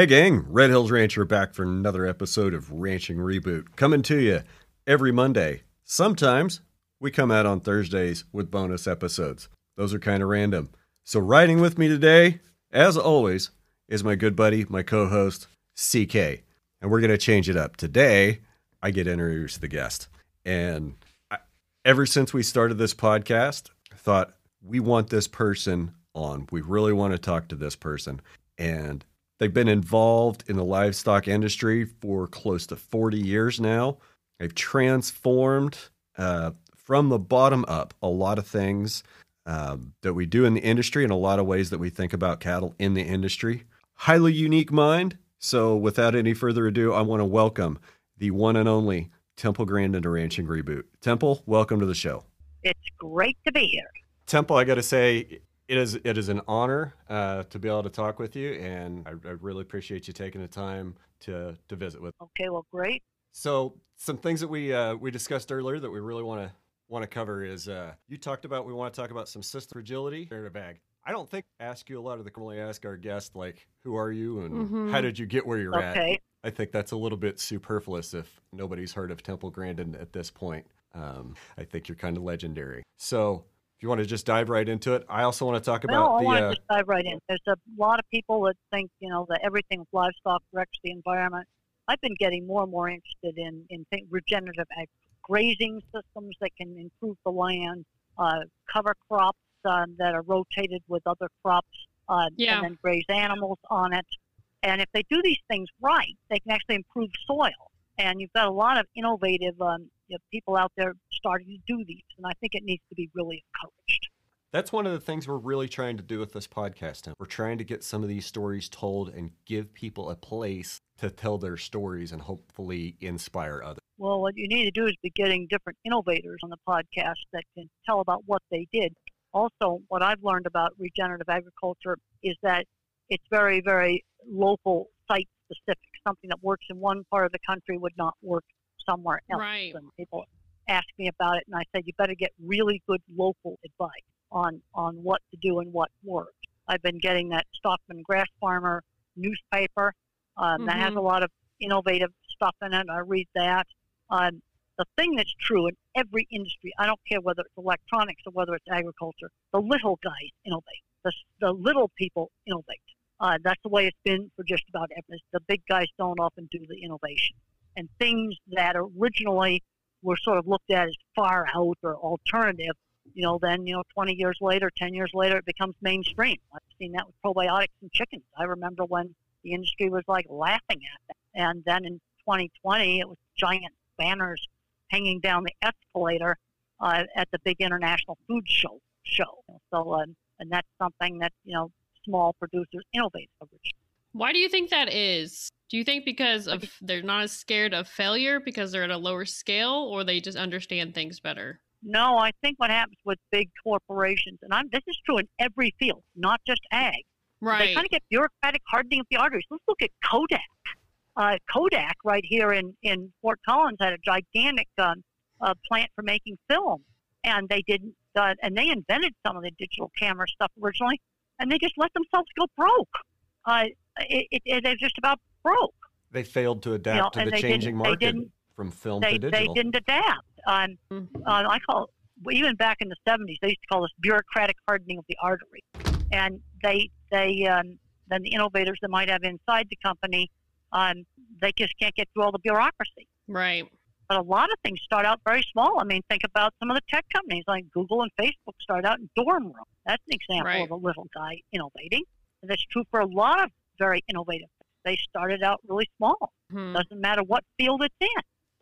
Hey, gang, Red Hills Rancher back for another episode of Ranching Reboot. Coming to you every Monday. Sometimes we come out on Thursdays with bonus episodes. Those are kind of random. So, riding with me today, as always, is my good buddy, my co host, CK. And we're going to change it up. Today, I get introduced to the guest. And I, ever since we started this podcast, I thought we want this person on. We really want to talk to this person. And They've been involved in the livestock industry for close to 40 years now. They've transformed uh, from the bottom up a lot of things uh, that we do in the industry and a lot of ways that we think about cattle in the industry. Highly unique mind. So, without any further ado, I want to welcome the one and only Temple Grandin to Ranching Reboot. Temple, welcome to the show. It's great to be here. Temple, I got to say, it is it is an honor uh, to be able to talk with you, and I, I, really appreciate you taking the time to to visit with. Okay, well, great. So, some things that we uh, we discussed earlier that we really want to want to cover is uh, you talked about we want to talk about some system fragility in a bag. I don't think I ask you a lot of the commonly ask our guests like who are you and mm-hmm. how did you get where you're okay. at. I think that's a little bit superfluous if nobody's heard of Temple Grandin at this point. Um, I think you're kind of legendary. So if you want to just dive right into it, I also want to talk about no, the. I want uh, to just dive right in. There's a lot of people that think you know that everything with livestock wrecks the environment. I've been getting more and more interested in in think, regenerative ag- grazing systems that can improve the land, uh, cover crops uh, that are rotated with other crops, uh, yeah. and then graze animals on it. And if they do these things right, they can actually improve soil. And you've got a lot of innovative um, you know, people out there starting to do these, and I think it needs to be really encouraged. That's one of the things we're really trying to do with this podcast. We're trying to get some of these stories told and give people a place to tell their stories and hopefully inspire others. Well, what you need to do is be getting different innovators on the podcast that can tell about what they did. Also, what I've learned about regenerative agriculture is that it's very, very local site specific. Something that works in one part of the country would not work somewhere else. Right. And people ask me about it, and I said, you better get really good local advice on on what to do and what works. I've been getting that Stockman Grass Farmer newspaper um, mm-hmm. that has a lot of innovative stuff in it. I read that. Um, the thing that's true in every industry, I don't care whether it's electronics or whether it's agriculture, the little guys innovate. The, the little people innovate. Uh, that's the way it's been for just about everything. The big guys don't often do the innovation and things that originally were sort of looked at as far out or alternative, you know, then, you know, 20 years later, 10 years later, it becomes mainstream. I've seen that with probiotics and chickens. I remember when the industry was like laughing at that. And then in 2020, it was giant banners hanging down the escalator uh, at the big international food show. show. So, uh, and that's something that, you know, small producers innovate. Why do you think that is? Do you think because of they're not as scared of failure because they're at a lower scale, or they just understand things better? No, I think what happens with big corporations, and I'm, this is true in every field, not just ag. Right. They kind of get bureaucratic hardening of the arteries. Let's look at Kodak. Uh, Kodak, right here in, in Fort Collins, had a gigantic um, uh, plant for making film, and they didn't. Uh, and they invented some of the digital camera stuff originally, and they just let themselves go broke. Uh, it, it, it, they're just about broke. They failed to adapt you know, to the changing market from film they, to They didn't adapt. Um, mm-hmm. uh, I call even back in the '70s, they used to call this bureaucratic hardening of the artery, and they they um, then the innovators that might have inside the company, um, they just can't get through all the bureaucracy. Right. But a lot of things start out very small. I mean, think about some of the tech companies like Google and Facebook start out in dorm room. That's an example Right. of a little guy innovating. And that's true for a lot of very innovative things. They started out really small. Hmm. Doesn't matter what field it's in.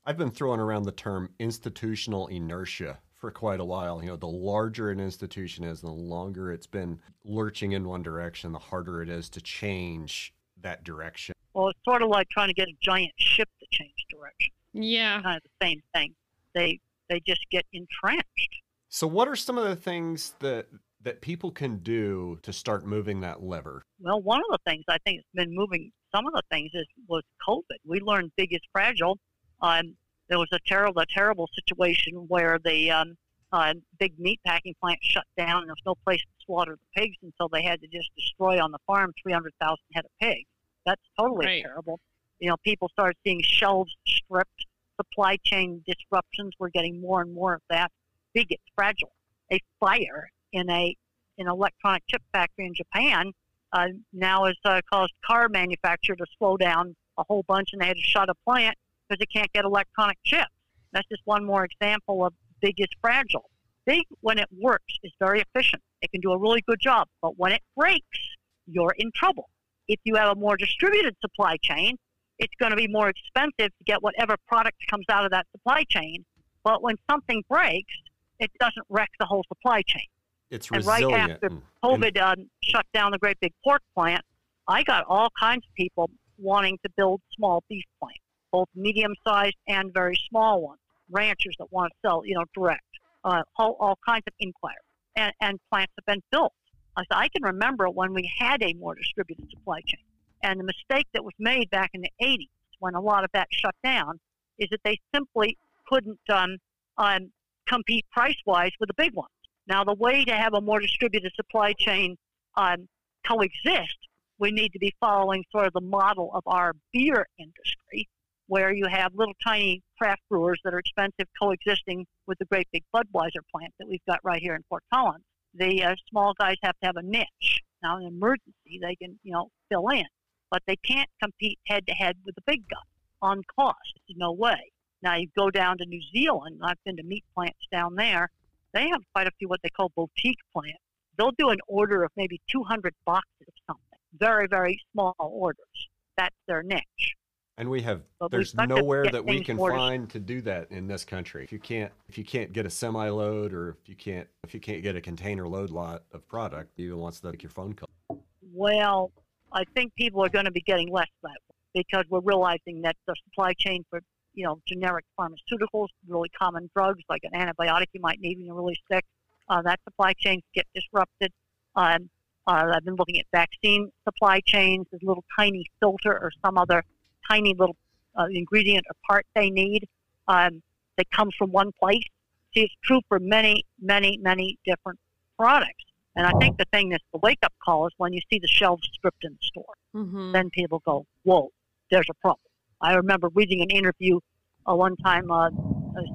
I've been throwing around the term institutional inertia for quite a while. You know, the larger an institution is, the longer it's been lurching in one direction, the harder it is to change that direction. Well, it's sort of like trying to get a giant ship to change direction. Yeah. Kind of the same thing. They they just get entrenched. So, what are some of the things that that people can do to start moving that lever? Well, one of the things I think has been moving some of the things is was COVID. We learned big is fragile. Um, there was a terrible, a terrible situation where the um, uh, big meat packing plant shut down, and there was no place to slaughter the pigs, so they had to just destroy on the farm 300,000 head of pigs. That's totally Right. terrible. You know, people started seeing shelves stripped, supply chain disruptions. We're getting more and more of that. Big, it's fragile. A fire in a an electronic chip factory in Japan uh, now has uh, caused car manufacturer to slow down a whole bunch, and they had to shut a plant because they can't get electronic chips. That's just one more example of big is fragile. Big, when it works, is very efficient. It can do a really good job, but when it breaks, you're in trouble. If you have a more distributed supply chain, it's going to be more expensive to get whatever product comes out of that supply chain. But when something breaks, it doesn't wreck the whole supply chain. It's And right resilient. after and- COVID um, shut down the great big pork plant, I got all kinds of people wanting to build small beef plants, both medium sized and very small ones. Ranchers that want to sell, you know, direct, uh, all, all kinds of inquiries, and, and plants have been built. I said, I can remember when we had a more distributed supply chain, and the mistake that was made back in the 80s when a lot of that shut down is that they simply couldn't um, um, compete price wise with the big ones. Now, the way to have a more distributed supply chain um, coexist, we need to be following sort of the model of our beer industry, where you have little tiny craft brewers that are expensive coexisting with the great big Budweiser plant that we've got right here in Fort Collins. The uh, small guys have to have a niche. Now, in an emergency, they can, you know, fill in, but they can't compete head to head with the big guys on cost. There's no way. Now, you go down to New Zealand. I've been to meat plants down there. They have quite a few what they call boutique plants. They'll do an order of maybe 200 boxes of something. Very, very small orders. That's their niche. And we have But there's to nowhere that we can find to do that in this country. If you can't if you can't get a semi load or if you can't if you can't get a container load lot of product, even wants to take your phone call. Well, I think people are going to be getting less that way because we're realizing that the supply chain for you know generic pharmaceuticals, really common drugs like an antibiotic you might need when you're really sick, uh, that supply chains get disrupted. Um, uh, I've been looking at vaccine supply chains. There's a little tiny filter or some other tiny little uh, ingredient or part they need um, that comes from one place. See, it's true for many, many, many different products. And I think the thing that's the wake up call is when you see the shelves stripped in the store. Mm-hmm. Then people go, whoa, there's a problem. I remember reading an interview uh, one time, uh, uh,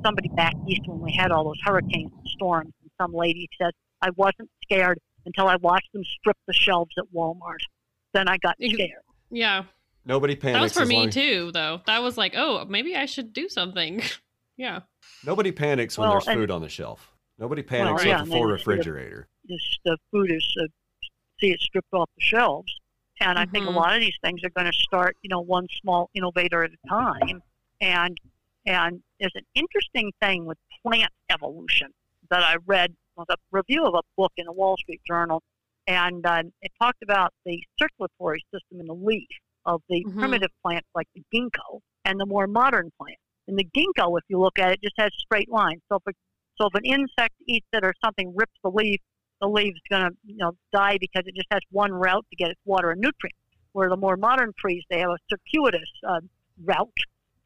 somebody back east when we had all those hurricanes and storms, and some lady said, I wasn't scared until I watched them strip the shelves at Walmart. Then I got scared. Yeah. Nobody panics. That was for me long- too, though. That was like, oh, maybe I should do something. yeah. Nobody panics when Well, there's and- food on the shelf. Nobody panics yeah, with and a full then you see the- refrigerator. The food is, uh, see it stripped off the shelves. And I think a Mhm. lot of these things are going to start, you know, one small innovator at a time. And and there's an interesting thing with plant evolution that I read was a review of a book in the Wall Street Journal, and uh, it talked about the circulatory system in the leaf of the Mhm. primitive plants like the ginkgo and the more modern plants. And the ginkgo, if you look at it, just has straight lines. So if, a, so if an insect eats it or something rips the leaf, the leaf's going to you know die because it just has one route to get its water and nutrients. Where the more modern trees, they have a circuitous uh, route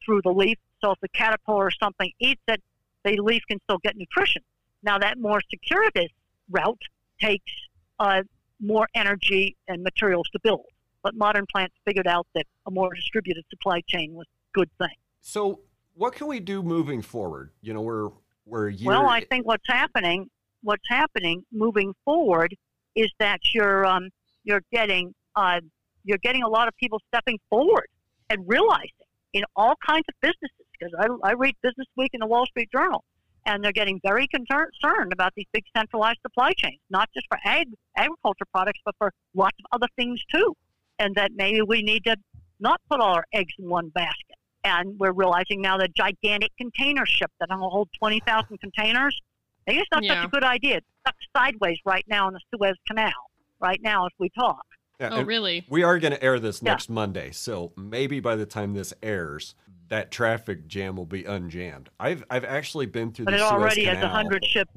through the leaf. So if a caterpillar or something eats it, the leaf can still get nutrition. Now that more circuitous route takes uh, more energy and materials to build. But modern plants figured out that a more distributed supply chain was a good thing. So what can we do moving forward? You know, we're we're year Well, I think what's happening, what's happening moving forward, is that you're um, you're getting uh, you're getting a lot of people stepping forward and realizing in all kinds of businesses, because I, I read Business Week and the Wall Street Journal, and they're getting very concerned about these big centralized supply chains, not just for ag, agriculture products, but for lots of other things too. And that maybe we need to not put all our eggs in one basket. And we're realizing now the gigantic container ship that will hold 20,000 containers, maybe it's not Yeah. such a good idea. It's stuck sideways right now in the Suez Canal, right now as we talk. Yeah, Oh, really? We are going to air this Yeah. next Monday, so maybe by the time this airs, that traffic jam will be unjammed. I've I've actually been through But the it already has a hundred ship,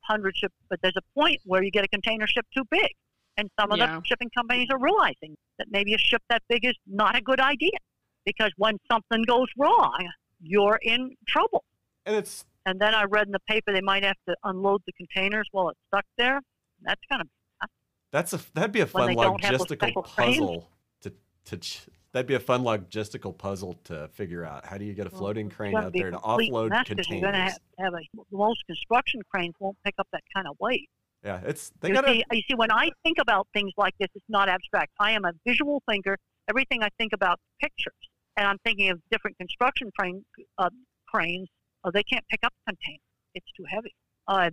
hundred ship. But there's a point where you get a container ship too big, and some of Yeah. the shipping companies are realizing that maybe a ship that big is not a good idea, because when something goes wrong, you're in trouble. and it's And then I read in the paper they might have to unload the containers while it's stuck there. That's kind of that's a that'd be a fun they don't have those logistical special cranes. puzzle to to ch- that'd be a fun logistical puzzle to figure out. How do you get a floating crane out there to offload containers? You're going to have, have a most construction cranes won't pick up that kind of weight. Yeah, it's they you, got to see, you see, when I think about things like this, it's not abstract. I am a visual thinker. Everything I think about pictures, and I'm thinking of different construction crane, uh, cranes. Oh, they can't pick up containers; it's too heavy. Uh,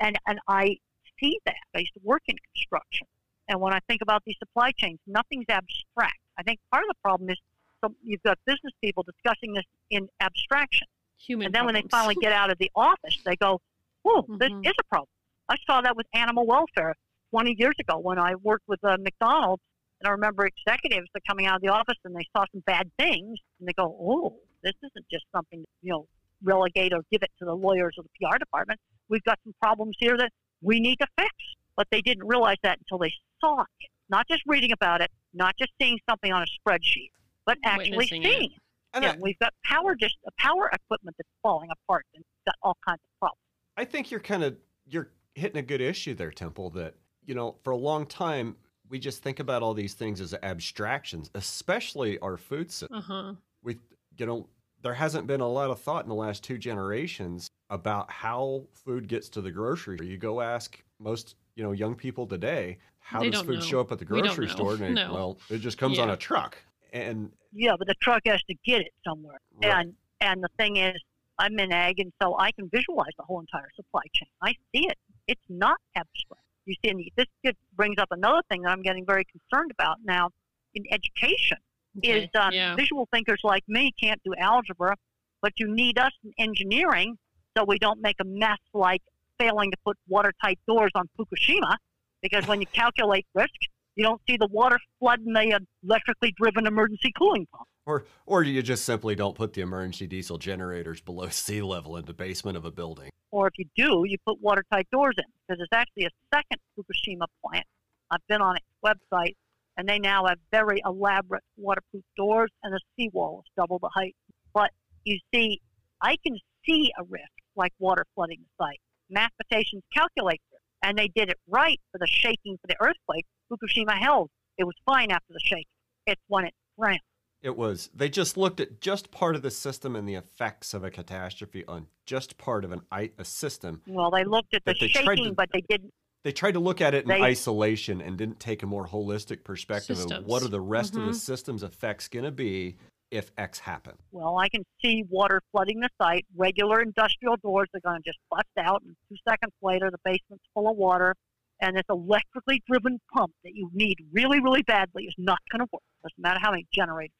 and and I see that. I used to work in construction, and when I think about these supply chains, nothing's abstract. I think part of the problem is so you've got business people discussing this in abstraction. Human. And then when they finally get out of the office, they go, "Oh, this Mhm. is a problem." I saw that with animal welfare 20 years ago when I worked with uh, McDonald's, and I remember executives that coming out of the office and they saw some bad things, and they go, "Oh, this isn't just something you know relegate or give it to the lawyers or the PR department. We've got some problems here that we need to fix." But they didn't realize that until they saw it, not just reading about it, not just seeing something on a spreadsheet, but actually Witnessing seeing it. and Yeah, I, we've got power just uh, power equipment that's falling apart and got all kinds of problems. I think you're kind of you're hitting a good issue there, Temple. That you know, for a long time we just think about all these things as abstractions, especially our food system. Uh huh. we you know there hasn't been a lot of thought in the last two generations about how food gets to the grocery store. You go ask most you know young people today, how They does food know. show up at the grocery know. store? And they- No. well, it just comes on a truck. And Yeah, but the truck has to get it somewhere. Right. And and the thing is, I'm in ag, and so I can visualize the whole entire supply chain. I see it. It's not abstract. You see, and this gets, brings up another thing that I'm getting very concerned about now in education. Is um, yeah. visual thinkers like me can't do algebra, but you need us in engineering so we don't make a mess like failing to put watertight doors on Fukushima. Because when you calculate risk, you don't see the water flooding the uh, electrically driven emergency cooling pump. Or or you just simply don't put the emergency diesel generators below sea level in the basement of a building. Or if you do, you put watertight doors in because there's actually a second Fukushima plant. I've been on its website, and they now have very elaborate waterproof doors, and the seawall is double the height. But you see, I can see a risk like water flooding the site. Mathematicians calculate risk, and they did it right for the shaking for the earthquake. Fukushima held. It was fine after the shaking. It's when it ground. It was they just looked at just part of the system and the effects of a catastrophe on just part of an i- a system. Well, they looked at the But they shaking, to- but they didn't They tried to look at it in They- isolation and didn't take a more holistic perspective of what are the rest of the Mhm. system's effects going to be if X happen. Well, I can see water flooding the site. Regular industrial doors are going to just bust out, and two seconds later, the basement's full of water. And this electrically driven pump that you need really, really badly is not going to work. Doesn't matter how many generators.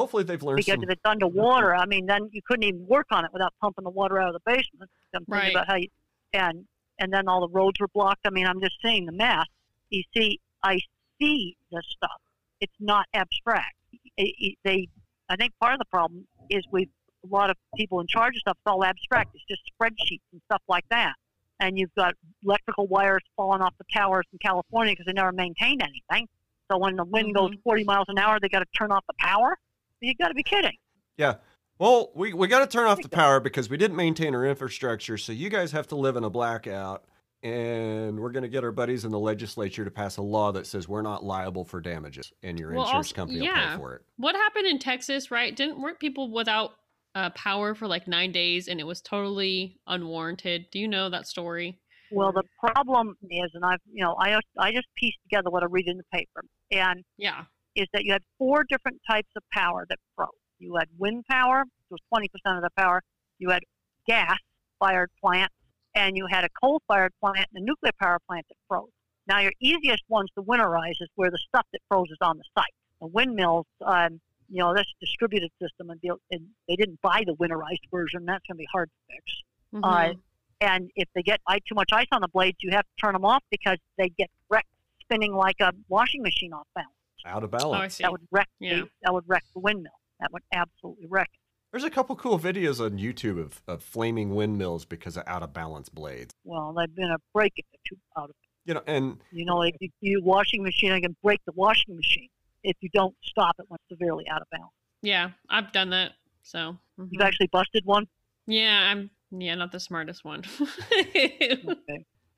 Hopefully, they've learned Because some. if it's underwater, I mean, then you couldn't even work on it without pumping the water out of the basement. I'm thinking Right. about how you, and and then all the roads were blocked. I mean, I'm just saying the math. You see, I see this stuff. It's not abstract. It, it, they, I think part of the problem is we've a lot of people in charge of stuff. It's all abstract. It's just spreadsheets and stuff like that. And you've got electrical wires falling off the towers in California because they never maintained anything. So when the wind goes mm-hmm. 40 miles an hour, they got to turn off the power. You got to be kidding. yeah. Well, we, we got to turn off the power because we didn't maintain our infrastructure. So you guys have to live in a blackout. And we're going to get our buddies in the legislature to pass a law that says we're not liable for damages, and your Well, insurance also- company will pay for it. What happened in Texas, right? Didn't weren't people without uh, power for like nine days and it was totally unwarranted? Do you know that story? Well, the problem is, and I've, you know, I, I just pieced together what I read in the paper, and Yeah. Is that you had four different types of power that froze. You had wind power, which was 20% of the power. You had gas-fired plant, and you had a coal-fired plant and a nuclear power plant that froze. Now, your easiest ones to winterize is where the stuff that froze is on the site. The windmills, um, you know, that's a distributed system, and, they didn't buy the winterized version. That's going to be hard to fix. Mhm. Uh, and if they get i- too much ice on the blades, you have to turn them off because they get wrecked, spinning like a washing machine off balance. Out of balance. oh, I balance. see. That would wreck Yeah. the, that would wreck the windmill. That would absolutely wreck it. There's a couple cool videos on YouTube of, of flaming windmills because of out of balance blades. Well, they've been a break if they're too out of. You know, and You know, like you, you washing machine, I can break the washing machine if you don't stop it when it's severely out of balance. Yeah, I've done that. So mhm. You've actually busted one. yeah, I'm yeah not the smartest one. Okay. you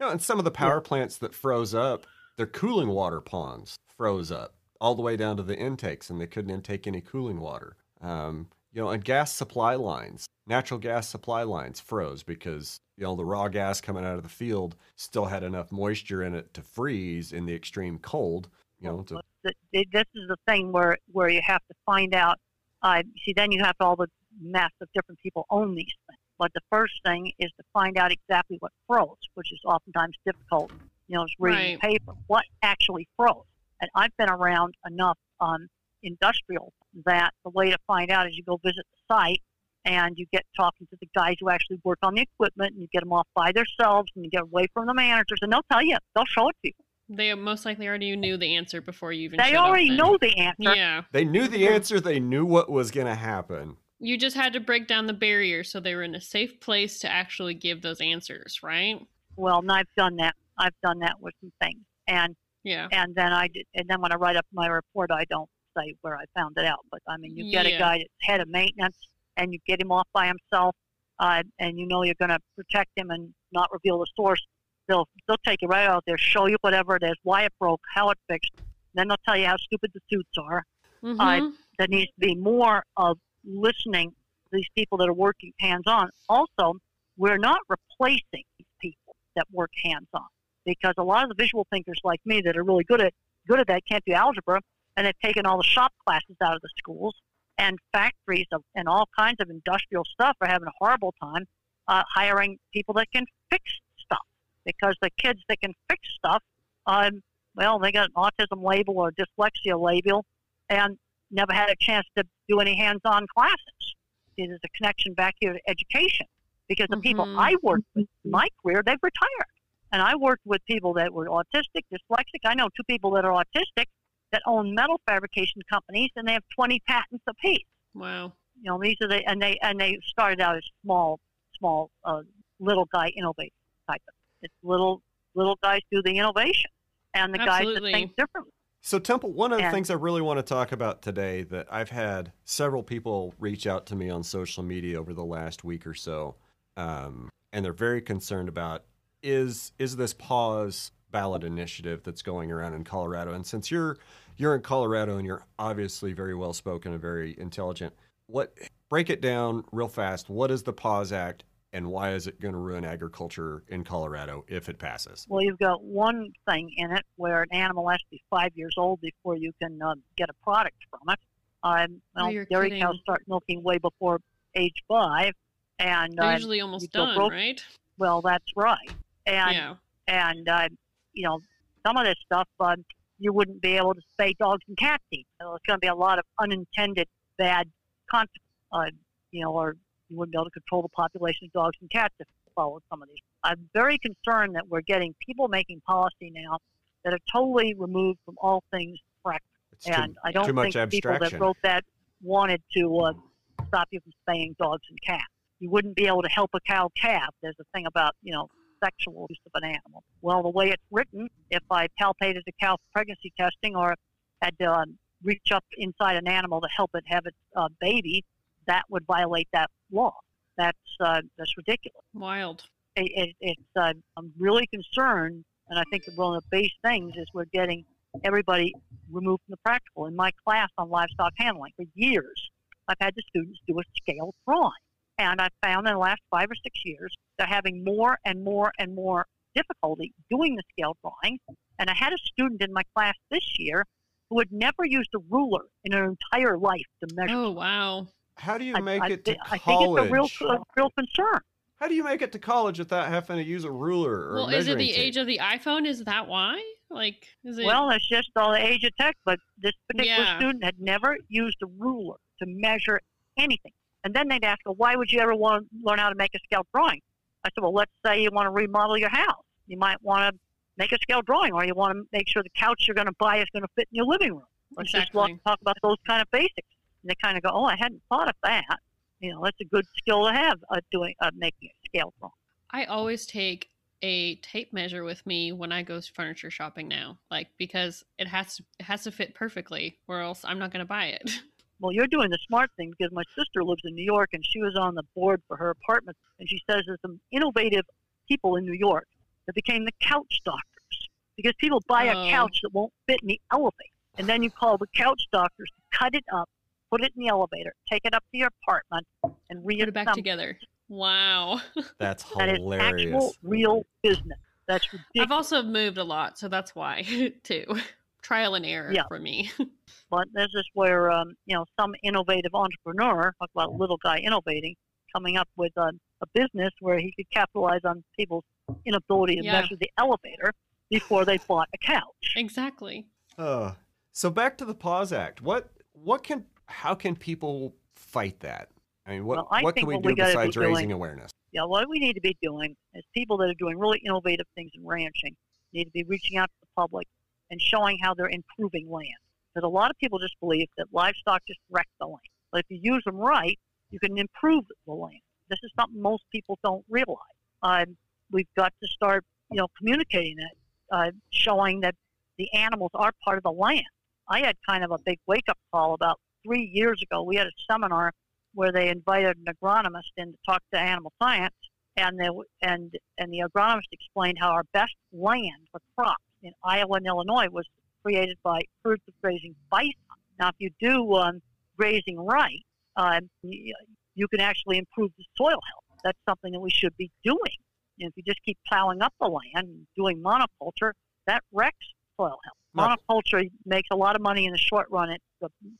know, and some of the power plants that froze up, their cooling water ponds froze up all the way down to the intakes, and they couldn't intake any cooling water. Um, you know, and gas supply lines, natural gas supply lines froze because you know the raw gas coming out of the field still had enough moisture in it to freeze in the extreme cold. You know, to, Th- th- This is the thing where where you have to find out. Uh, see, then you have all the mess of different people own these things. But the first thing is to find out exactly what froze, which is oftentimes difficult. You know, just reading the paper. What actually froze? And I've been around enough um, industrial that the way to find out is you go visit the site and you get talking to the guys who actually work on the equipment and you get them off by themselves and you get away from the managers and they'll tell you, they'll show it to you. they most likely already knew the answer before you even. They showed up already know the answer. Yeah, they knew the answer. They knew what was going to happen. you just had to break down the barrier so they were in a safe place to actually give those answers, right? Well, and I've done that. I've done that with some things, and Yeah. and then I did, and then when I write up my report, I don't say where I found it out. But I mean, you get Yeah. a guy that's head of maintenance, and you get him off by himself, uh, and you know you're going to protect him and not reveal the source. They'll they'll take you right out there, show you whatever it is, why it broke, how it fixed. Then they'll tell you how stupid the suits are. Mhm. there needs to be more of listening to these people that are working hands on. Also, we're not replacing these people that work hands on because a lot of the visual thinkers like me that are really good at good at that can't do algebra and they've taken all the shop classes out of the schools and factories of, and all kinds of industrial stuff are having a horrible time uh, hiring people that can fix stuff because the kids that can fix stuff um, well they got an autism label or dyslexia label and never had a chance to do any hands-on classes. See, There's a connection back here to education because the people Mhm. I worked with in my career, they've retired. And I worked with people that were autistic, dyslexic. I know two people that are autistic that own metal fabrication companies and they have 20 patents apiece. Wow. You know, these are the, and they, and they started out as small, small, uh, little guy innovate type of, it's little, little guys do the innovation and the guys that think differently. So, Temple, one of the And- things I really want to talk about today that I've had several people reach out to me on social media over the last week or so, um, and they're very concerned about is is this pause ballot initiative that's going around in Colorado. And since you're you're in Colorado and you're obviously very well spoken and very intelligent, what break it down real fast? What is the Pause Act, and why is it going to ruin agriculture in Colorado if it passes? Well, you've got one thing in it where an animal has to be five years old before you can uh, get a product from it. Um, well, Oh, dairy kidding. cows start milking way before age five, and uh, usually almost done, broke- right? well, that's right. And yeah. and uh, you know some of this stuff uh, you wouldn't be able to spay dogs and cats eat. So there's going to be a lot of unintended bad consequences. Uh, you know, or you wouldn't be able to control the population of dogs and cats if you followed some of these. I'm very concerned that we're getting people making policy now that are totally removed from all things practical. It's too, And I don't too much think the people that wrote that wanted to uh, stop you from spaying dogs and cats. You wouldn't be able to help a cow calf. There's a thing about, you know, sexual use of an animal. Well, the way it's written, if I palpated a cow for pregnancy testing or had to um, reach up inside an animal to help it have its uh, baby, that would violate that law. That's uh, that's ridiculous. Wild. It, it, it's uh, I'm really concerned, and I think one of the base things is we're getting everybody removed from the practical. In my class on livestock handling, for years, I've had the students do a scale drawing, and I've found in the last five or six years they're having more and more and more difficulty doing the scale drawing. And I had a student in my class this year who had never used a ruler in her entire life to measure. Oh wow. How do you make I, it thi- to I think college? it's a real, a real concern. How do you make it to college without having to use a ruler or Well, a is it measuring the tape? age of the iPhone? Is that why? Like, is it? Well, it's just all the age of tech, but this particular Yeah. student had never used a ruler to measure anything. And then they'd ask her, why would you ever want to learn how to make a scale drawing? I said, well, let's say you want to remodel your house. You might want to make a scale drawing, or you want to make sure the couch you're going to buy is going to fit in your living room. Let's just Exactly. walk, talk about those kind of basics. And they kind of go, oh, I hadn't thought of that. You know, that's a good skill to have, uh, doing uh, making a scale drawing. I always take a tape measure with me when I go furniture shopping now, like because it has to it has to fit perfectly, or else I'm not going to buy it. Well, you're doing the smart thing because my sister lives in New York and she was on the board for her apartment. And she says there's some innovative people in New York that became the couch doctors because people buy Oh. a couch that won't fit in the elevator. And then you call the couch doctors to cut it up, put it in the elevator, take it up to your apartment, and Put it back together. Wow. That's hilarious. That is hilarious. actual real business. That's ridiculous. I've also moved a lot, so that's why too. Trial and error Yeah. for me. But this is where um, you know some innovative entrepreneur, talk about a little guy innovating, coming up with a, a business where he could capitalize on people's inability to Yeah. measure the elevator before they bought a couch. exactly. Uh, so back to the Pause Act. What what can how can people fight that? I mean, what Well, I what can we what do we gotta be besides raising doing- awareness? Yeah, what we need to be doing is people that are doing really innovative things in ranching need to be reaching out to the public and showing how they're improving land. Because a lot of people just believe that livestock just wreck the land. But if you use them right, you can improve the land. This is something most people don't realize. Um, we've got to start, you know, communicating that, uh, showing that the animals are part of the land. I had kind of a big wake-up call about three years ago. We had a seminar where they invited an agronomist in to talk to animal science, and they, and and the agronomist explained how our best land for crops in Iowa and Illinois was created by herds of grazing bison. Now, if you do um, grazing right, um, you, you can actually improve the soil health. That's something that we should be doing. And if you just keep plowing up the land and doing monoculture, that wrecks soil health. Monoculture makes a lot of money in the short run. It,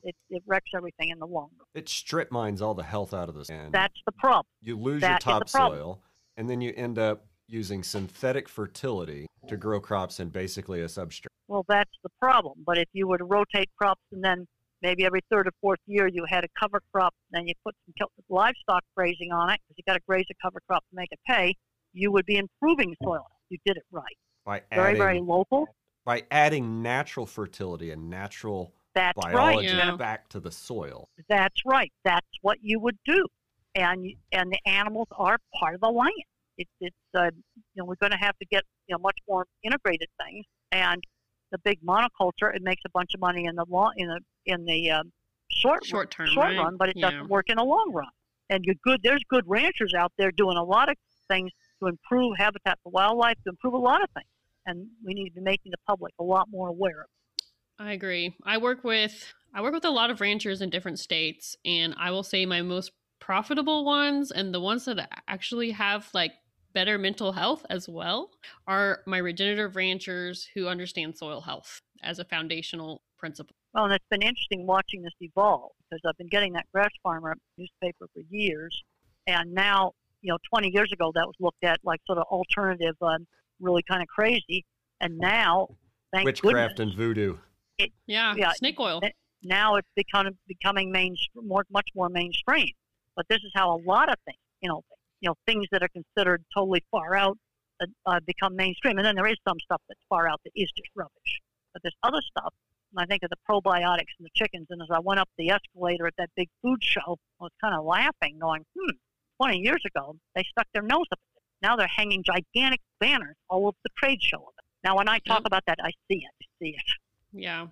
it, it wrecks everything in the long run. It strip mines all the health out of the sand. That's the problem. you lose that your topsoil, and then you end up using synthetic fertility to grow crops in basically a substrate. Well, that's the problem. But if you were to rotate crops and then maybe every third or fourth year you had a cover crop, then you put some livestock grazing on it because you got to graze a cover crop to make it pay, you would be improving soil. You did it right. By Very, adding, very local. by adding natural fertility and natural That's right. biology You're back to the soil. that's right. That's what you would do. And and the animals are part of the land. It's it's uh, you know we're going to have to get you know much more integrated things. And the big monoculture it makes a bunch of money in the long in the in the um, short Short term, short right? run, but it Yeah. doesn't work in the long run. And you're good. There's good ranchers out there doing a lot of things to improve habitat for wildlife, to improve a lot of things, and we need to be making the public a lot more aware of. I agree. I work with I work with a lot of ranchers in different states, and I will say my most profitable ones and the ones that actually have like better mental health as well are my regenerative ranchers who understand soil health as a foundational principle. Well, and it's been interesting watching this evolve because I've been getting that Grass Farmer newspaper for years, and now, you know, 20 years ago that was looked at like sort of alternative, um, really kind of crazy, and now, thank Witchcraft goodness, and voodoo. Yeah, Yeah, snake oil. it- now it's become becoming main more much more mainstream. But this is how a lot of things, you know, you know, things that are considered totally far out uh, uh, become mainstream. And then there is some stuff that's far out that is just rubbish. But there's other stuff. And I think of the probiotics and the chickens. And as I went up the escalator at that big food show, I was kind of laughing, going, "Hmm, 20 years ago they stuck their nose up. at it. Now they're hanging gigantic banners all over the trade show of it. Now when I talk Yep. about that, I see it. I see it. Yeah.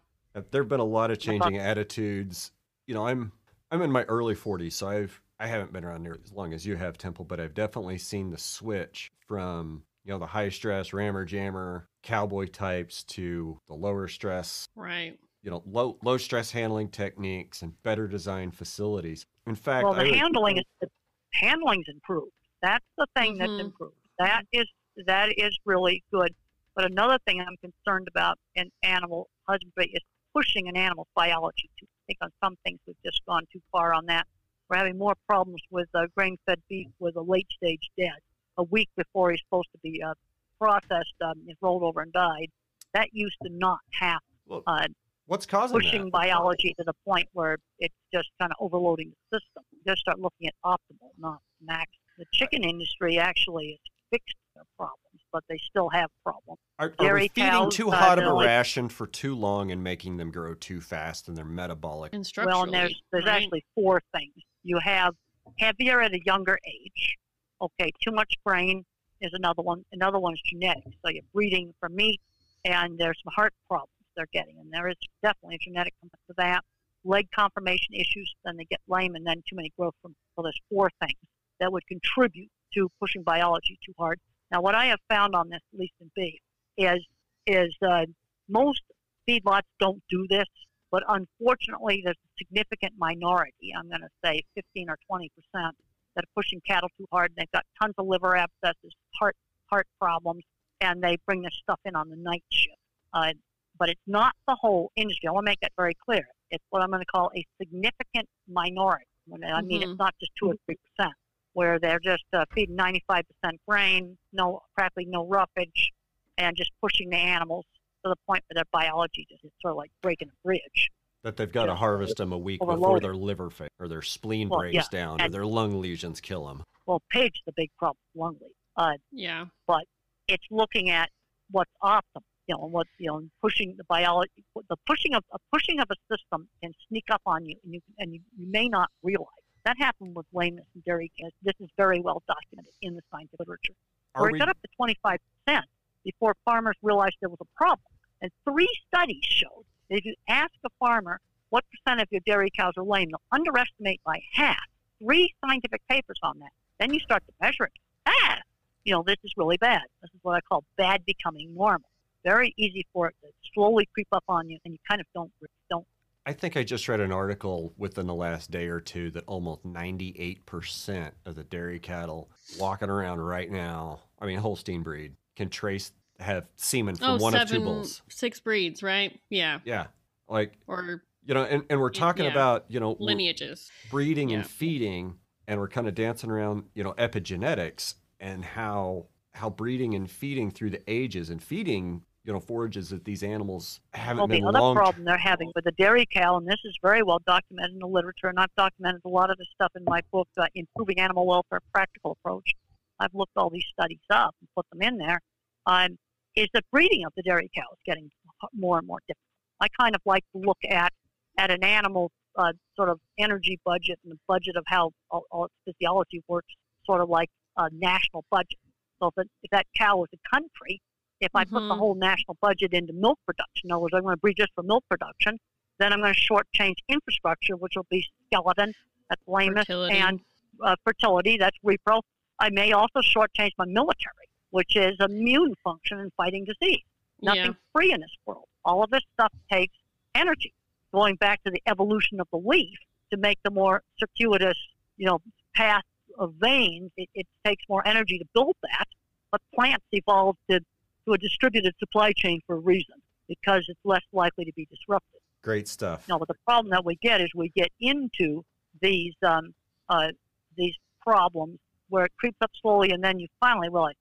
There have been a lot of changing attitudes. You know, I'm I'm in my early 40s, so I've I haven't been around near as long as you have, Temple, but I've definitely seen the switch from you know the high stress rammer jammer cowboy types to the lower stress Right. you know low low stress handling techniques and better designed facilities. In fact, Well, the would- handling is the handling's improved. That's the thing Mhm. that's improved. That is that is really good. But another thing I'm concerned about in animal husbandry is pushing an animal's biology. To, I think on some things we've just gone too far on that. We're having more problems with uh, grain-fed beef with a late-stage dead, a week before he's supposed to be uh, processed, um, is rolled over and died. That used to not happen. Well, Uh, what's causing that? pushing that? biology to the point where it's just kind of overloading the system. You just start looking at optimal, not max. The chicken industry actually has fixed their problems, but they still have problems. Are, are dairy we feeding cows, too uh, hot of a like- ration for too long and making them grow too fast and they're metabolic? And Well, and there's there's right? actually four things. You have heavier at a younger age. Okay, too much brain is another one. Another one is genetics. So you're breeding for meat, and there's some heart problems they're getting, and there is definitely a genetic component to that. Leg conformation issues, then they get lame, and then too many growth from. So there's four things that would contribute to pushing biology too hard. Now, what I have found on this, at least in beef, is is uh, most feedlots don't do this, but unfortunately, there's a significant minority. I'm going to say 15 or 20 percent that are pushing cattle too hard. And they've got tons of liver abscesses, heart heart problems, and they bring this stuff in on the night shift. Uh, but it's not the whole industry. I want to make that very clear. It's what I'm going to call a significant minority. When I mean, Mhm. it's not just two or three percent, where they're just uh, feeding 95 percent grain, no practically no roughage, and just pushing the animals to the point where their biology just is sort of like breaking a bridge. That they've got to Yeah. harvest them a week before their liver fa- or their spleen Well, breaks yeah, down or their lung lesions kill them. Well, Page is the big problem, lung leak. Uh, Yeah. But it's looking at what's optimal, you know, what you know, pushing the biology, the pushing of a pushing of a system can sneak up on you, and you and you, you may not realize that happened with lameness and dairy. cows. This is very well documented in the scientific literature, Are where it we, got up to 25 percent before farmers realized there was a problem. And three studies showed that if you ask a farmer what percent of your dairy cows are lame, they'll underestimate by half. Three scientific papers on that. Then you start to measure it. Ah, you know, this is really bad. This is what I call bad becoming normal. Very easy for it to slowly creep up on you, and you kind of don't don't. I think I just read an article within the last day or two that almost 98% of the dairy cattle walking around right now, I mean, Holstein breed, can trace, have semen from Oh, one of two bulls. six breeds, right? Yeah. Yeah. Like, Or you know, and, and we're talking yeah. about, you know, lineages. breeding Yeah. and feeding, and we're kind of dancing around, you know, epigenetics and how how breeding and feeding through the ages and feeding, you know, forages that these animals haven't Well, been the other long. problem they're having with the dairy cow, and this is very well documented in the literature, and I've documented a lot of this stuff in my book, uh, Improving Animal Welfare Practical Approach. I've looked all these studies up and put them in there. Um, is the breeding of the dairy cow is getting more and more difficult. I kind of like to look at at an animal uh, sort of energy budget and the budget of how all, all its physiology works, sort of like a national budget. So if, it, if that cow was a country, if I put the Mhm. whole national budget into milk production, in other words, I'm going to breed just for milk production, then I'm going to shortchange infrastructure, which will be skeleton, that's lameness, Fertility. and uh, fertility, that's repro. I may also shortchange my military, which is immune function and fighting disease. Nothing Yeah. free in this world. All of this stuff takes energy. Going back to the evolution of the leaf to make the more circuitous, you know, path of veins, it, it takes more energy to build that. But plants evolved to, to a distributed supply chain for a reason, because it's less likely to be disrupted. Great stuff. No, but the problem that we get is we get into these um, uh, these problems where it creeps up slowly, and then you finally realize,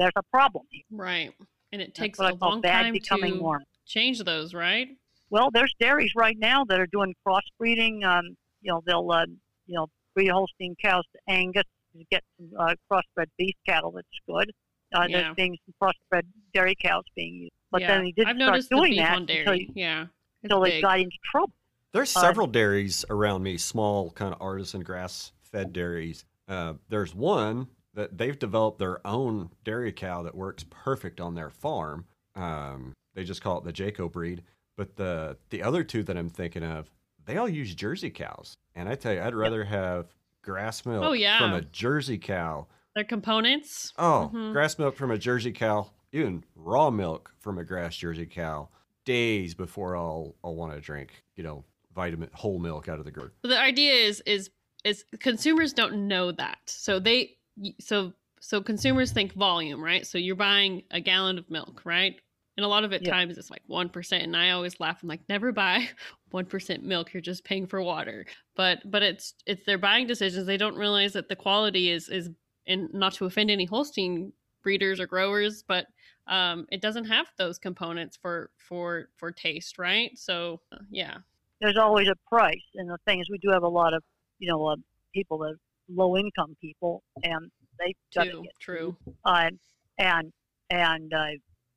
there's a problem here. Right. And it takes a I a call long bad time becoming to normal. change those, right? Well, there's dairies right now that are doing crossbreeding. Um, you know, they'll uh, you know breed Holstein cows to Angus to get some uh, crossbred beef cattle. That's good. Uh, Yeah. There's being some crossbred dairy cows being used, but yeah. then he didn't I've start noticed the doing beef that on dairy. until, he- yeah. It's until they got into trouble. There's Uh, several dairies around me, small kind of artisan grass fed dairies. Uh, there's one that they've developed their own dairy cow that works perfect on their farm. Um, they just call it the Jaco breed. But the the other two that I'm thinking of, they all use Jersey cows. And I tell you, I'd rather have grass milk Oh, yeah. from a Jersey cow. Their components. Oh, Mhm. grass milk from a Jersey cow, even raw milk from a grass Jersey cow. Days before I'll I'll want to drink, you know, vitamin whole milk out of the. But the idea is is is consumers don't know that. So they so so consumers think volume, right? So you're buying a gallon of milk, right? And a lot of it Yeah. times it's like 1%. And I always laugh. I'm like, never buy 1% milk. You're just paying for water. But but it's it's their buying decisions. They don't realize that the quality is is and not to offend any Holstein breeders or growers, but um, it doesn't have those components for for for taste, right? So yeah, there's always a price. And the thing is, we do have a lot of, you know, uh, people that low income people, and they get true. uh, and and uh,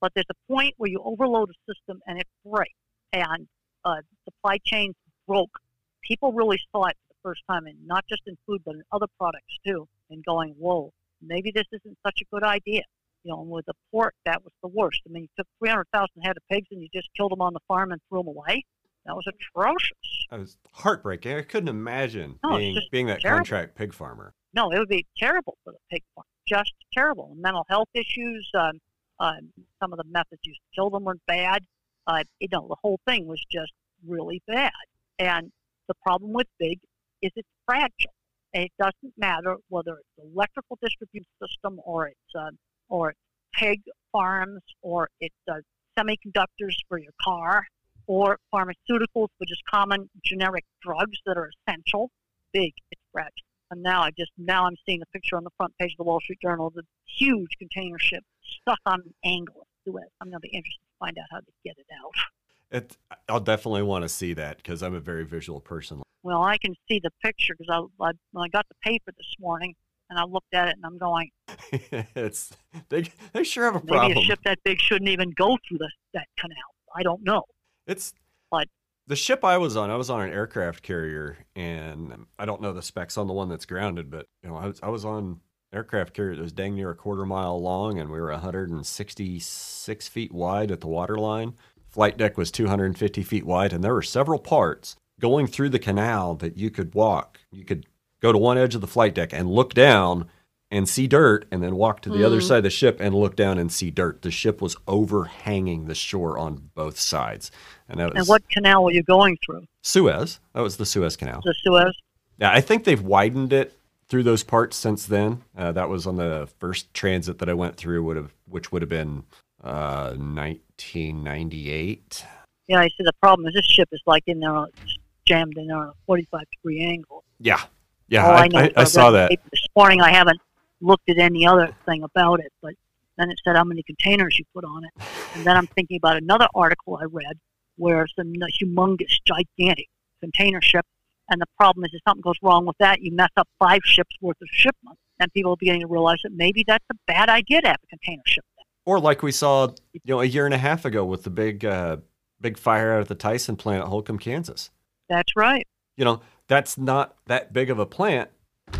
but there's a point where you overload a system and it breaks, and uh, supply chains broke. People really saw it for the first time, and not just in food, but in other products too, and going, "Whoa, maybe this isn't such a good idea." You know, and with the pork, that was the worst. I mean, you took 300,000 head of pigs and you just killed them on the farm and threw them away. That was atrocious. I was heartbreaking. I couldn't imagine No, being being that terrible. contract pig farmer. no, it would be terrible for the pig farm. Just terrible. Mental health issues. Um, um, some of the methods used to kill them were bad. Uh, you know, the whole thing was just really bad. And the problem with big is it's fragile. And it doesn't matter whether it's electrical distribution system or it's uh, or it's pig farms or it's uh, semiconductors for your car or pharmaceuticals, which is common generic drugs that are essential. Big, it's. And now I just now I'm seeing the picture on the front page of the Wall Street Journal of the huge container ship stuck on an angle in Suez. I'm going to be interested to find out how they get it out. It, I'll definitely want to see that because I'm a very visual person. Well, I can see the picture because I, I when I got the paper this morning and I looked at it and I'm going, it's they they sure have a maybe problem. a ship that big shouldn't even go through the, that canal. I don't know. It's But- the ship I was on. I was on an aircraft carrier, and I don't know the specs on the one that's grounded, but you know, I was I was on aircraft carrier that was dang near a quarter mile long, and we were 166 feet wide at the waterline. Flight deck was 250 feet wide, and there were several parts going through the canal that you could walk. You could go to one edge of the flight deck and look down and see dirt, and then walk to the other Hmm. side of the ship and look down and see dirt. The ship was overhanging the shore on both sides, and that was And what canal were you going through? Suez. That was the Suez Canal. The Suez? Yeah, I think they've widened it through those parts since then. Uh, that was on the first transit that I went through, would have which would have been uh, 1998. Yeah, I see. The problem is this ship is like in there, jammed in there on a 45 degree angle. Yeah, yeah, All I, know I, I saw that. This morning I haven't looked at any other thing about it, but then it said how many containers you put on it. And then I'm thinking about another article I read where it's a humongous, gigantic container ship. And the problem is if something goes wrong with that, you mess up five ships worth of shipment. And people are beginning to realize that maybe that's a bad idea to have a container ship. Or like we saw, you know, a year and a half ago with the big, uh, big fire out at the Tyson plant at Holcomb, Kansas. That's right. You know, that's not that big of a plant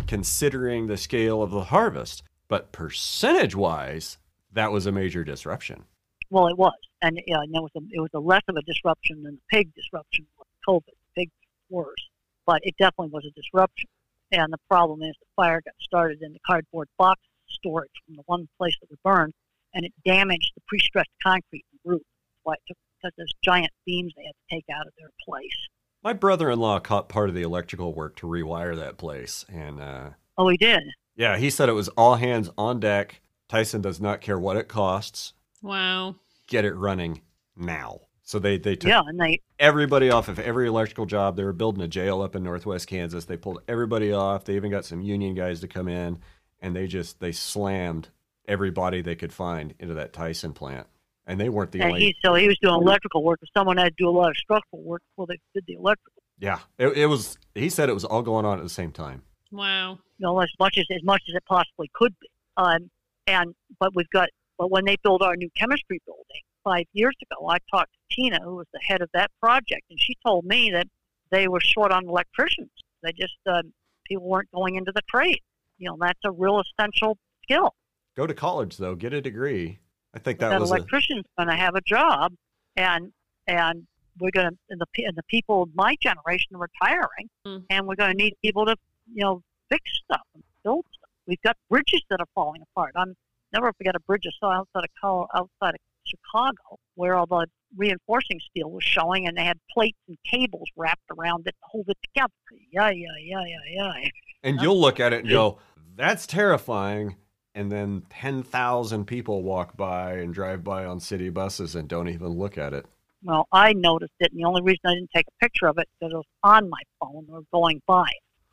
considering the scale of the harvest, but percentage wise, that was a major disruption. Well, it was, and yeah, and it was a, it was a less of a disruption than the pig disruption was COVID. The pig worse, but it definitely was a disruption. And the problem is the fire got started in the cardboard box storage from the one place that was burned, and it damaged the pre-stressed concrete roof. Why it took because those giant beams they had to take out of their place. My brother-in-law caught part of the electrical work to rewire that place, and uh, Oh, he did. yeah, he said it was all hands on deck. Tyson does not care what it costs. Wow. Get it running now. So they they took Yeah, and they everybody off of every electrical job. They were building a jail up in Northwest Kansas. They pulled everybody off. They even got some union guys to come in, and they just they slammed everybody they could find into that Tyson plant. And they weren't the and only. he so he was doing electrical work. If someone had to do a lot of structural work before they did the electrical. yeah, it, it was. He said it was all going on at the same time. Wow. you know, as much as as much as it possibly could be. Um, and but we've got but when they built our new chemistry building five years ago, I talked to Tina, who was the head of that project, and she told me that they were short on electricians. They just um, people weren't going into the trade. You know, that's a real essential skill. Go to college though, get a degree. I think that that was a, electrician's going to have a job, and and we're going to and the pe- and the people of my generation are retiring, Mm. and we're going to need people to you know fix stuff and build stuff. We've got bridges that are falling apart. I'm never forget a bridge I saw outside of Col- outside of Chicago where all the reinforcing steel was showing, and they had plates and cables wrapped around it to hold it together. Yeah, yeah, yeah, yeah, yeah. and you'll look at it and go, "That's terrifying." And then 10,000 people walk by and drive by on city buses and don't even look at it. Well, I noticed it, and the only reason I didn't take a picture of it is because it was on my phone or going by.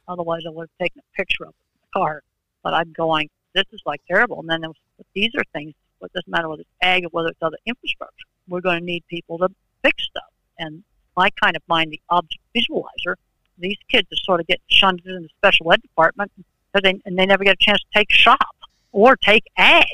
Otherwise, I would have taken a picture of it in the car. But I'm going, this is like terrible. And then was, these are things, it doesn't matter whether it's ag or whether it's other infrastructure. We're going to need people to fix stuff. And my kind of mind, the object visualizer, these kids are sort of getting shunned in the special ed department because they, and they never get a chance to take shop or take ag.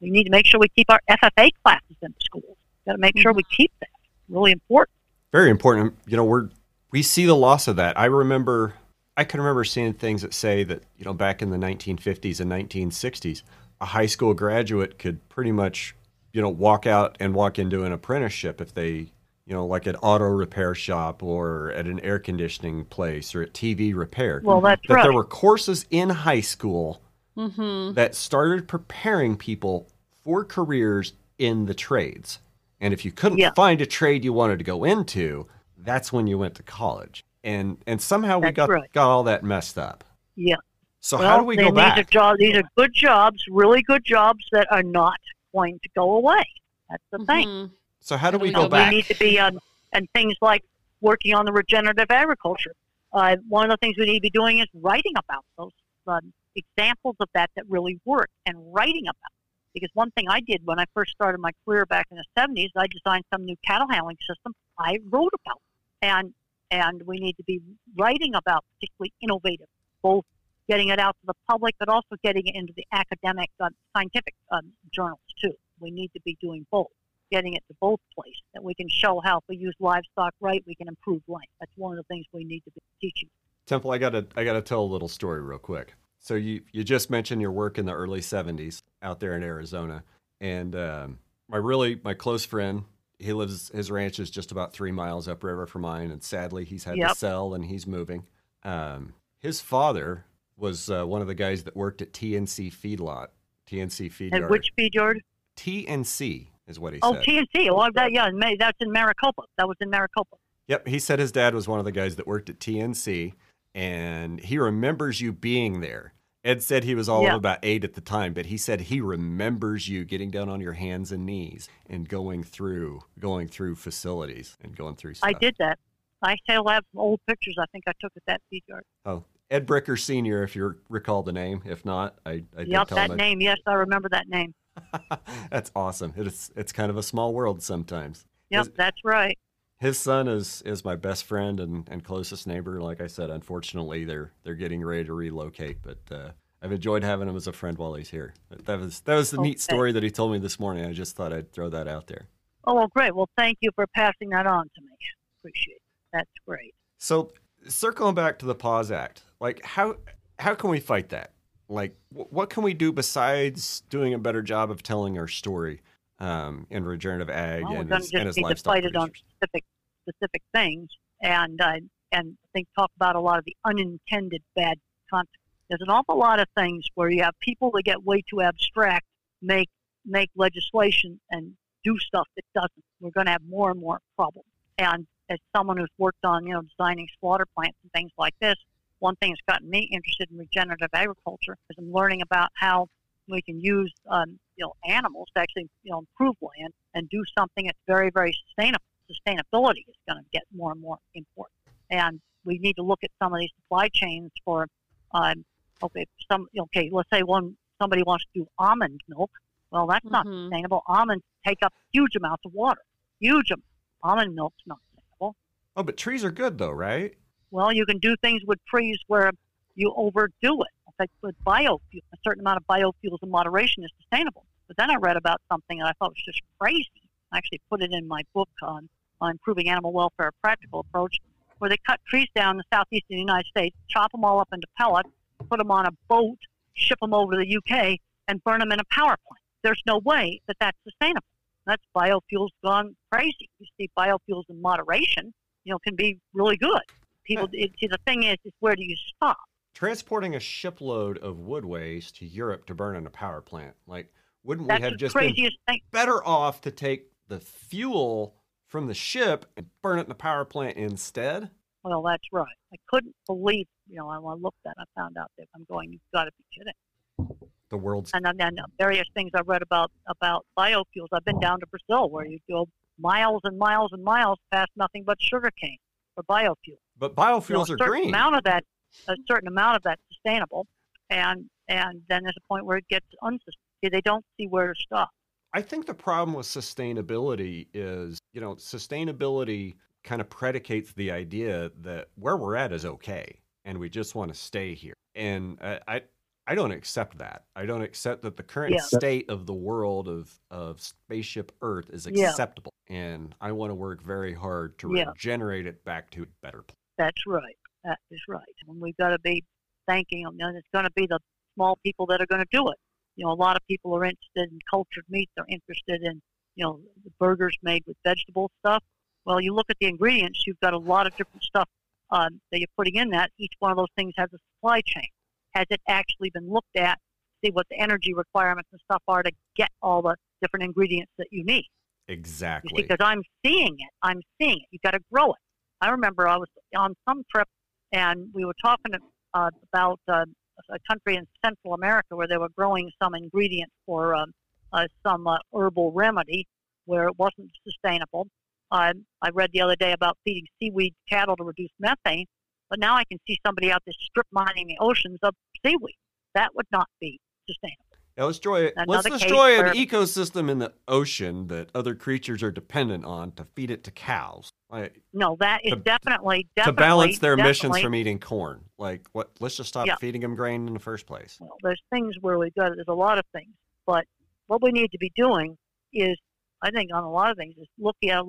We need to make sure we keep our FFA classes in the schools. Got to make sure we mm-hmm. keep that. Really important. Very important. You know, we're we see the loss of that. I remember I can remember seeing things that say that, you know, back in the 1950s and 1960s, a high school graduate could pretty much, you know, walk out and walk into an apprenticeship if they, you know, like at auto repair shop or at an air conditioning place or at TV repair. Well, that's that right. there were courses in high school Mm-hmm. that started preparing people for careers in the trades. And if you couldn't Yeah. find a trade you wanted to go into, that's when you went to college. And and somehow we got right. got all that messed up. Yeah. So well, how do we go back? These are, jobs, these are good jobs, really good jobs that are not going to go away. That's the thing. Mhm. so how do we we go go back? We need to be on, and things like working on the regenerative agriculture. Uh, one of the things we need to be doing is writing about those um, examples of that that really work and writing about. Because one thing I did when I first started my career back in the 70s, I designed some new cattle handling system. I wrote about, and and we need to be writing about particularly innovative, both getting it out to the public, but also getting it into the academic, uh, scientific um, journals too. We need to be doing both getting it to both places, that we can show how if we use livestock right, we can improve life. That's one of the things we need to be teaching. Temple, I gotta I gotta tell a little story real quick. So you you just mentioned your work in the early '70s out there in Arizona, and um, my really my close friend, he lives his ranch is just about three miles upriver from mine, and sadly he's had to sell and he's moving. Um, his father was uh, one of the guys that worked at TNC Feedlot, TNC Feed And Yard. which feed yard? TNC is what he said. Oh, TNC. Oh, that, yeah, that's in Maricopa. That was in Maricopa. Yep, he said his dad was one of the guys that worked at TNC, and he remembers you being there. Ed said he was all Yeah. about eight at the time, but he said he remembers you getting down on your hands and knees and going through going through facilities and going through stuff. I did that. I still have old pictures I think I took at that feed yard. Oh, Ed Bricker Senior, if you recall the name. If not, I, I Yep, that him. name. Yes, I remember that name. That's awesome. It's it's kind of a small world sometimes. Yep, Is- that's right. His son is is my best friend and, and closest neighbor. Like I said, unfortunately, they're they're getting ready to relocate, but uh, I've enjoyed having him as a friend while he's here. But that was that was the neat story that he told me this morning. I just thought I'd throw that out there. Oh, well, great. Well, thank you for passing that on to me. Appreciate it. That's great. So circling back to the Pause Act, like how how can we fight that? Like wh- what can we do besides doing a better job of telling our story um, in regenerative ag Well, and, to and just as need to livestock fight it on specific specific things, and uh, and think talk about a lot of the unintended bad consequences. There's an awful lot of things where you have people that get way too abstract, make make legislation and do stuff that doesn't. We're going to have more and more problems. And as someone who's worked on you know designing slaughter plants and things like this, one thing that's gotten me interested in regenerative agriculture is I'm learning about how we can use um, you know animals to actually you know improve land and do something that's very very sustainable. Sustainability is going to get more and more important, and we need to look at some of these supply chains for um, okay some okay let's say one somebody wants to do almond milk. Well, that's not Mhm. sustainable. Almonds take up huge amounts of water. Huge amounts. Almond milk's not sustainable. Oh, but trees are good though, right? Well, you can do things with trees where you overdo it. Like with biofuel, a certain amount of biofuels in moderation is sustainable. But then I read about something that I thought it was just crazy. I actually put it in my book on, on improving animal welfare, a practical approach, where they cut trees down in the southeast of the United States, chop them all up into pellets, put them on a boat, ship them over to the UK, and burn them in a power plant. There's no way that that's sustainable. That's biofuels gone crazy. You see, biofuels in moderation, you know, can be really good. People, it, see, the thing is, is where do you stop? Transporting a shipload of wood waste to Europe to burn in a power plant. Like, wouldn't That's we have just been thing. better off to take the fuel from the ship and burn it in the power plant instead? Well, that's right. I couldn't believe, you know, when I looked at it, I found out that I'm going, you've got to be kidding. The world's and then various things I've read about about biofuels. I've been down to Brazil where you go miles and miles and miles past nothing but sugarcane for biofuel. But biofuels know, are green. Amount of that, a certain amount of that sustainable, and and then there's a point where it gets unsustainable. They don't see where to stop. I think the problem with sustainability is, you know, sustainability kind of predicates the idea that where we're at is okay and we just want to stay here. And I, I, I don't accept that. I don't accept that the current Yeah. state of the world of, of spaceship Earth is Yeah. acceptable. And I want to work very hard to Yeah. regenerate it back to a better place. That's right. That is right. And we've got to be thanking them. And it's going to be the small people that are going to do it. You know, a lot of people are interested in cultured meat. They're interested in, you know, the burgers made with vegetable stuff. Well, you look at the ingredients. You've got a lot of different stuff um, that you're putting in that. Each one of those things has a supply chain. Has it actually been looked at? To see what the energy requirements and stuff are to get all the different ingredients that you need. Exactly. because I'm seeing it. I'm seeing it. You've got to grow it. I remember I was on some trip and we were talking uh, about uh, a country in Central America where they were growing some ingredient for um, uh, some uh, herbal remedy where it wasn't sustainable. I read the other day about feeding seaweed cattle to reduce methane, but now I can see somebody out there strip mining the oceans of seaweed. That would not be sustainable. Yeah, let's destroy, let's destroy an where- ecosystem in the ocean that other creatures are dependent on to feed it to cows. Like, No, that is To- definitely, to balance their emissions from eating corn. Like, what? Let's just stop Yeah. feeding them grain in the first place. well, there's things where we've got there's a lot of things, but what we need to be doing is, I think, on a lot of things, is looking at a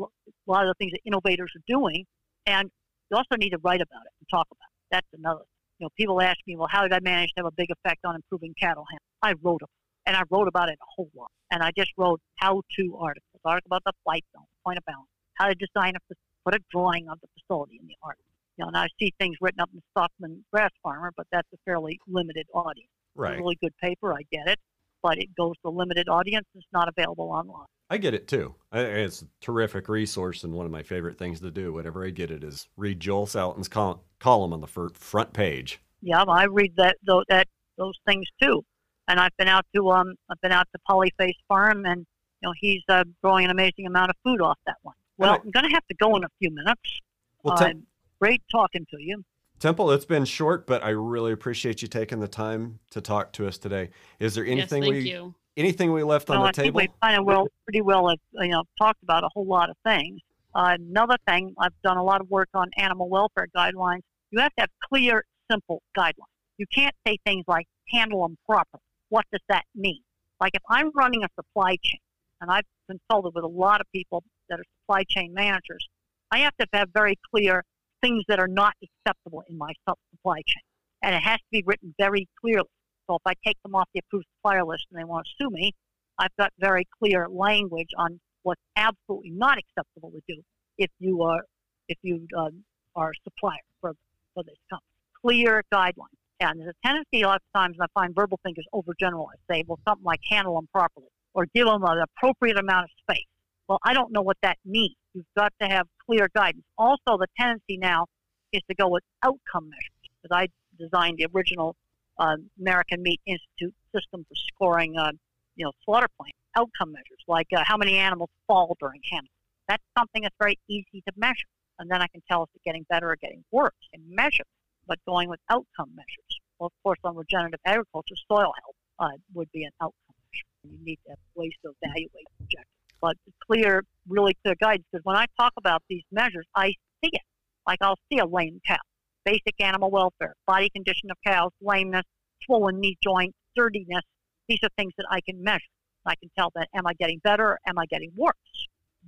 lot of the things that innovators are doing, and you also need to write about it and talk about it. That's another. You know, people ask me, well, how did I manage to have a big effect on improving cattle handling? I wrote it, and I wrote about it a whole lot, and I just wrote how-to articles, article about the flight zone, point of balance, how to design a, fac- put a drawing of the facility in the article. You know, and I see things written up in the Stockman Grass Farmer, but that's a fairly limited audience. It's Right. a really good paper. I get it, but it goes to a limited audience. It's not available online. I get it too. It's a terrific resource and one of my favorite things to do whenever I get it is read Joel Salatin's col- column on the fir- front page. Yeah, I read that those, that those things too. And I've been out to um I've been out to Polyface Farm, and you know he's uh, growing an amazing amount of food off that one. Well, I'm going to have to go in a few minutes. Well, uh, Tem- great talking to you. Temple, it's been short, but I really appreciate you taking the time to talk to us today. Is there Yes, anything thank we you. anything we left on No, the I think table? we kind of well, pretty well, have, you know, talked about a whole lot of things. Uh, another thing, I've done a lot of work on animal welfare guidelines. You have to have clear, simple guidelines. You can't say things like handle them properly. What does that mean? Like if I'm running a supply chain, and I've consulted with a lot of people that are supply chain managers, I have to have very clear things that are not acceptable in my sup- supply chain. And it has to be written very clearly. So if I take them off the approved supplier list and they want to sue me, I've got very clear language on what's absolutely not acceptable to do if you are if you um, are a supplier for for this company. Clear guidelines. And there's a tendency a lot of times, I find verbal thinkers overgeneralize, say, well, something like handle them properly or give them an appropriate amount of space. Well, I don't know what that means. You've got to have clear guidance. Also, the tendency now is to go with outcome measures. Because I designed the original uh, American Meat Institute system for scoring, uh, you know, slaughter plant outcome measures, like uh, how many animals fall during handling. That's something that's very easy to measure, and then I can tell if it's getting better or getting worse and measure. But going with outcome measures, well, of course, on regenerative agriculture, soil health uh, would be an outcome measure. You need to have ways to evaluate objectives, but clear, really clear guidance. Because when I talk about these measures, I see it. Like I'll see a lame cow, basic animal welfare, body condition of cows, lameness, swollen knee joint, sturdiness. These are things that I can measure. I can tell that am I getting better or am I getting worse?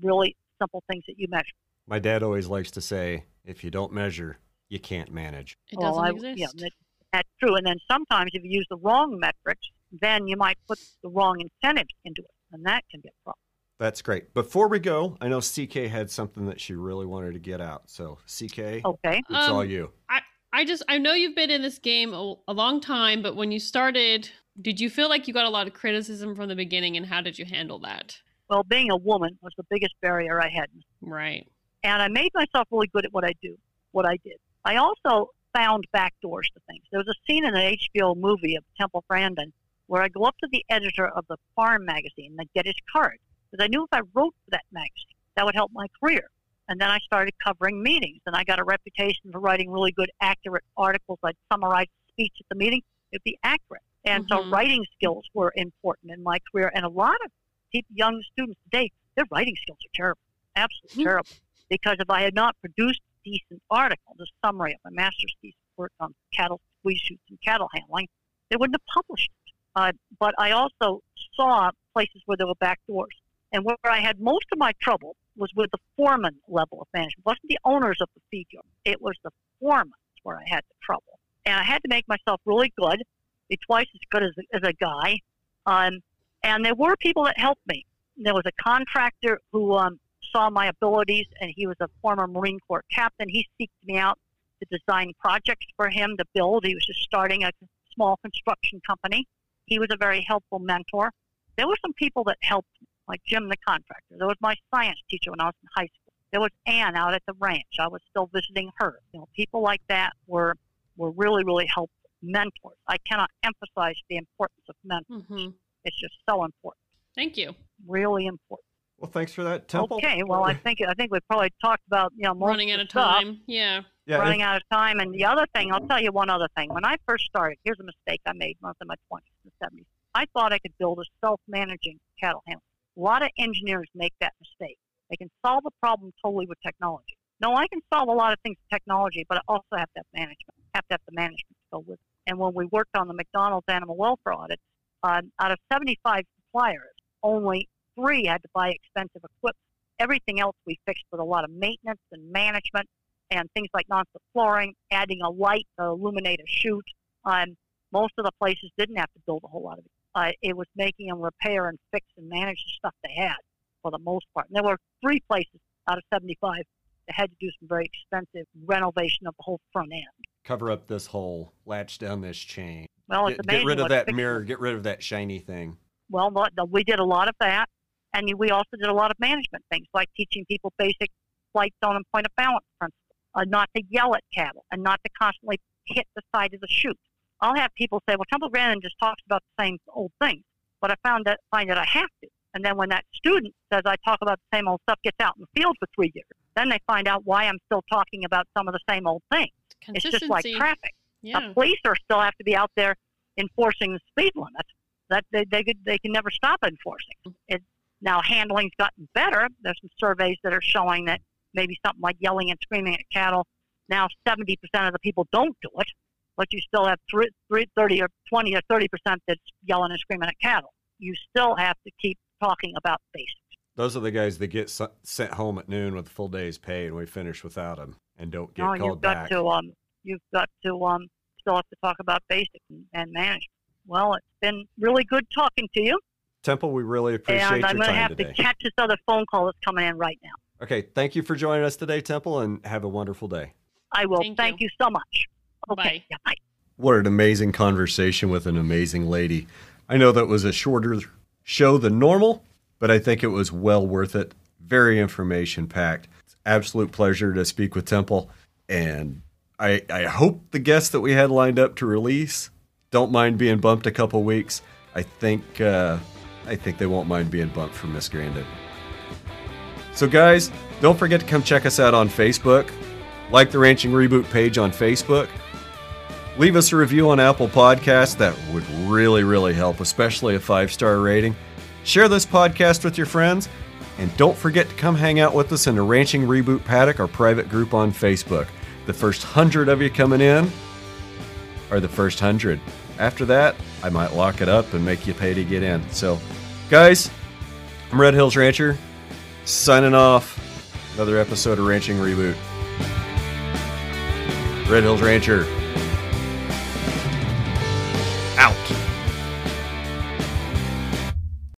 Really simple things that you measure. My dad always likes to say, if you don't measure, you can't manage. It doesn't I- exist. Yeah, that, that's true. And then sometimes if you use the wrong metrics, then you might put the wrong incentives into it, and that can get a problem. That's great. Before we go, I know CK had something that she really wanted to get out. So, CK, Okay. it's all Um, you. I I just I know you've been in this game a, a long time, but when you started, did you feel like you got a lot of criticism from the beginning, and how did you handle that? Well, being a woman was the biggest barrier I had. Right. And I made myself really good at what I do, what I did. I also found back doors to things. There was a scene in an HBO movie of Temple Grandin where I go up to the editor of the farm magazine and get his card. Because I knew if I wrote for that magazine, that would help my career. And then I started covering meetings, and I got a reputation for writing really good, accurate articles. I'd summarize speech at the meeting, it'd be accurate. And so Mhm. writing skills were important in my career. And a lot of young students today, their writing skills are terrible, absolutely Mhm. terrible. Because if I had not produced a decent article, the summary of my master's thesis work on cattle squeeze chutes and cattle handling, they wouldn't have published it. Uh, but I also saw places where there were back doors. And where I had most of my trouble was with the foreman level of management. It wasn't the owners of the feed yard. It was the foremen where I had the trouble. And I had to make myself really good, be twice as good as, as a guy. Um, and there were people that helped me. There was a contractor who um, saw my abilities, and he was a former Marine Corps captain. He seeked me out to design projects for him to build. He was just starting a small construction company. He was a very helpful mentor. There were some people that helped me, like Jim the contractor. There was my science teacher when I was in high school. There was Ann out at the ranch. I was still visiting her. You know, people like that were were really, really helpful mentors. I cannot emphasize the importance of mentors. hmm It's just so important, Thank you. really important. Well, thanks for that, Temple. Okay, well, I think I think we probably talked about you know most Running out the of stuff. time. Yeah. yeah, running out of time. And the other thing, I'll tell you one other thing. When I first started, here's a mistake I made once in my 20s and 70s. I thought I could build a self-managing cattle handler. A lot of engineers make that mistake. They can solve a problem totally with technology. No, I can solve a lot of things with technology, but I also have to have management. Have to have the management to go with it. And when we worked on the McDonald's animal welfare audit, uh, out of 75 suppliers, only three had to buy expensive equipment. Everything else we fixed with a lot of maintenance and management and things like non-slip flooring, adding a light to illuminate a chute. Um, most of the places didn't have to build a whole lot of it. Uh, it was making them repair and fix and manage the stuff they had for the most part. And there were three places out of 75 that had to do some very expensive renovation of the whole front end. cover up this hole, latch down this chain, Well, it's get, get rid of that mirror, get rid of that shiny thing. Well, we did a lot of that, and we also did a lot of management things, like teaching people basic flight zone and point of balance principles, uh, not to yell at cattle, and not to constantly hit the side of the chute. I'll have people say, "Well, Temple Grandin just talks about the same old things," but I found that find that I have to. And then when that student says I talk about the same old stuff, gets out in the field for three years, then they find out why I'm still talking about some of the same old things. It's just like traffic. yeah. The police are still have to be out there enforcing the speed limit. That they they could, they can never stop enforcing. It now handling's gotten better. There's some surveys that are showing that maybe something like yelling and screaming at cattle. Now 70% of the people don't do it, but you still have three, three, 30 or 20 or 30% that's yelling and screaming at cattle. You still have to keep talking about basics. Those are the guys that get sent home at noon with a full day's pay, and we finish without them and don't get no, called you've got back. to um, you've got to um, still have to talk about basics and, and management. Well, it's been really good talking to you. Temple, we really appreciate and I'm going to have today. to catch this other phone call that's coming in right now. Okay, thank you for joining us today, Temple, and have a wonderful day. I will. Thank Thank, you. you. so much. Okay. Bye. Bye. What an amazing conversation with an amazing lady. I know that was a shorter show than normal, but I think it was well worth it. Very information packed. It's absolute pleasure to speak with Temple. And I, I hope the guests that we had lined up to release don't mind being bumped a couple weeks. I think uh, I think they won't mind being bumped from Miss Grandin. So, guys, don't forget to come check us out on Facebook. Like the Ranching Reboot page on Facebook. Leave us a review on Apple Podcasts. That would really, really help, especially a five star rating. Share this podcast with your friends. And don't forget to come hang out with us in the Ranching Reboot Paddock, our private group on Facebook. The first hundred of you coming in are the first hundred. After that, I might lock it up and make you pay to get in. So, guys, I'm Red Hills Rancher, signing off. Another episode of Ranching Reboot. Red Hills Rancher. Out.